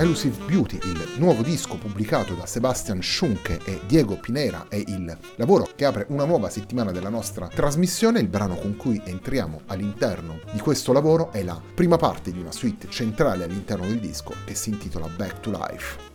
Elusive Beauty, il nuovo disco pubblicato da Sebastian Schunke e Diego Pinera, è il lavoro che apre una nuova settimana della nostra trasmissione. Il brano con cui entriamo all'interno di questo lavoro è la prima parte di una suite centrale all'interno del disco che si intitola Back to Life.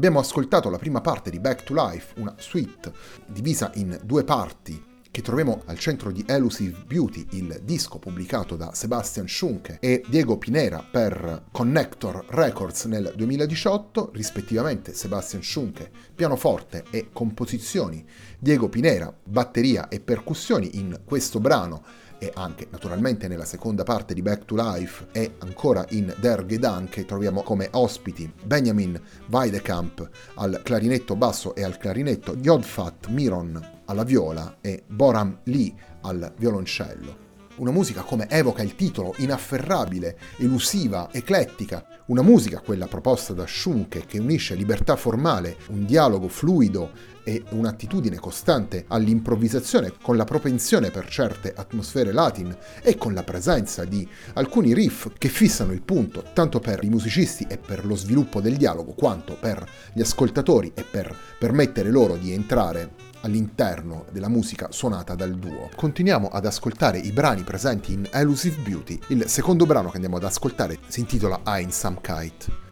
Abbiamo ascoltato la prima parte di Back to Life, una suite divisa in due parti che troviamo al centro di Elusive Beauty, il disco pubblicato da Sebastian Schunke e Diego Pinera per Connector Records nel 2018, rispettivamente Sebastian Schunke, pianoforte e composizioni, Diego Pinera, batteria e percussioni in questo brano e anche naturalmente nella seconda parte di Back to Life e ancora in Der Gedanke troviamo come ospiti Benjamin Weidekamp al clarinetto basso e al clarinetto, Jodfat Miron alla viola e Boram Lee al violoncello. Una musica come evoca il titolo, inafferrabile, elusiva, eclettica. Una musica, quella proposta da Schunke, che unisce libertà formale, un dialogo fluido e un'attitudine costante all'improvvisazione con la propensione per certe atmosfere latin e con la presenza di alcuni riff che fissano il punto tanto per i musicisti e per lo sviluppo del dialogo quanto per gli ascoltatori e per permettere loro di entrare all'interno della musica suonata dal duo. Continuiamo ad ascoltare i brani presenti in Elusive Beauty. Il secondo brano che andiamo ad ascoltare si intitola Ein Samkeit.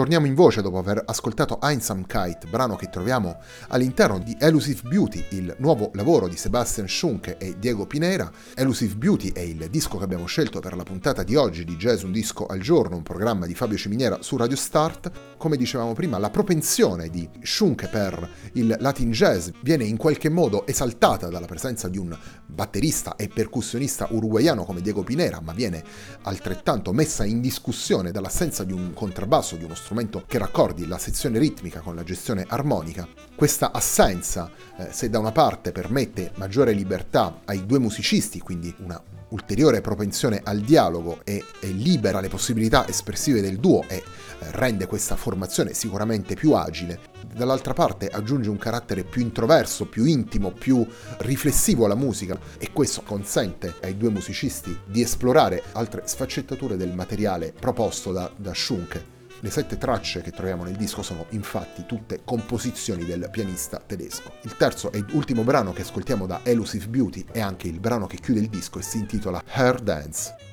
Torniamo in voce dopo aver ascoltato Einsamkeit, brano che troviamo all'interno di Elusive Beauty, il nuovo lavoro di Sebastian Schunke e Diego Pinera. Elusive Beauty è il disco che abbiamo scelto per la puntata di oggi di Jazz Un Disco al Giorno, un programma di Fabio Ciminiera su Radio Start. Come dicevamo prima, la propensione di Schunke per il Latin Jazz viene in qualche modo esaltata dalla presenza di un batterista e percussionista uruguaiano come Diego Pinera, ma viene altrettanto messa in discussione dall'assenza di un contrabbasso, di uno strumento che raccordi la sezione ritmica con la gestione armonica. Questa assenza, eh, se da una parte permette maggiore libertà ai due musicisti, quindi una ulteriore propensione al dialogo e, e, libera le possibilità espressive del duo e eh, rende questa formazione sicuramente più agile, dall'altra parte aggiunge un carattere più introverso, più intimo, più riflessivo alla musica e questo consente ai due musicisti di esplorare altre sfaccettature del materiale proposto da, da Schunke. Le sette tracce che troviamo nel disco sono infatti tutte composizioni del pianista tedesco. Il terzo e ultimo brano che ascoltiamo da Elusive Beauty è anche il brano che chiude il disco e si intitola Hair Dance.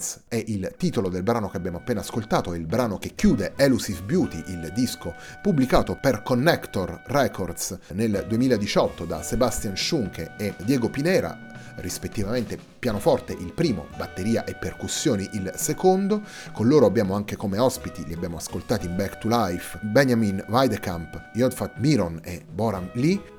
Dance è il titolo del brano che abbiamo appena ascoltato, il brano che chiude Elusive Beauty, il disco pubblicato per Connector Records nel 2018 da Sebastian Schunke e Diego Pinera, rispettivamente pianoforte il primo, batteria e percussioni il secondo. Con loro abbiamo anche come ospiti, li abbiamo ascoltati in Back to Life, Benjamin Weidekamp, Yodfat Miron e Boram Lee.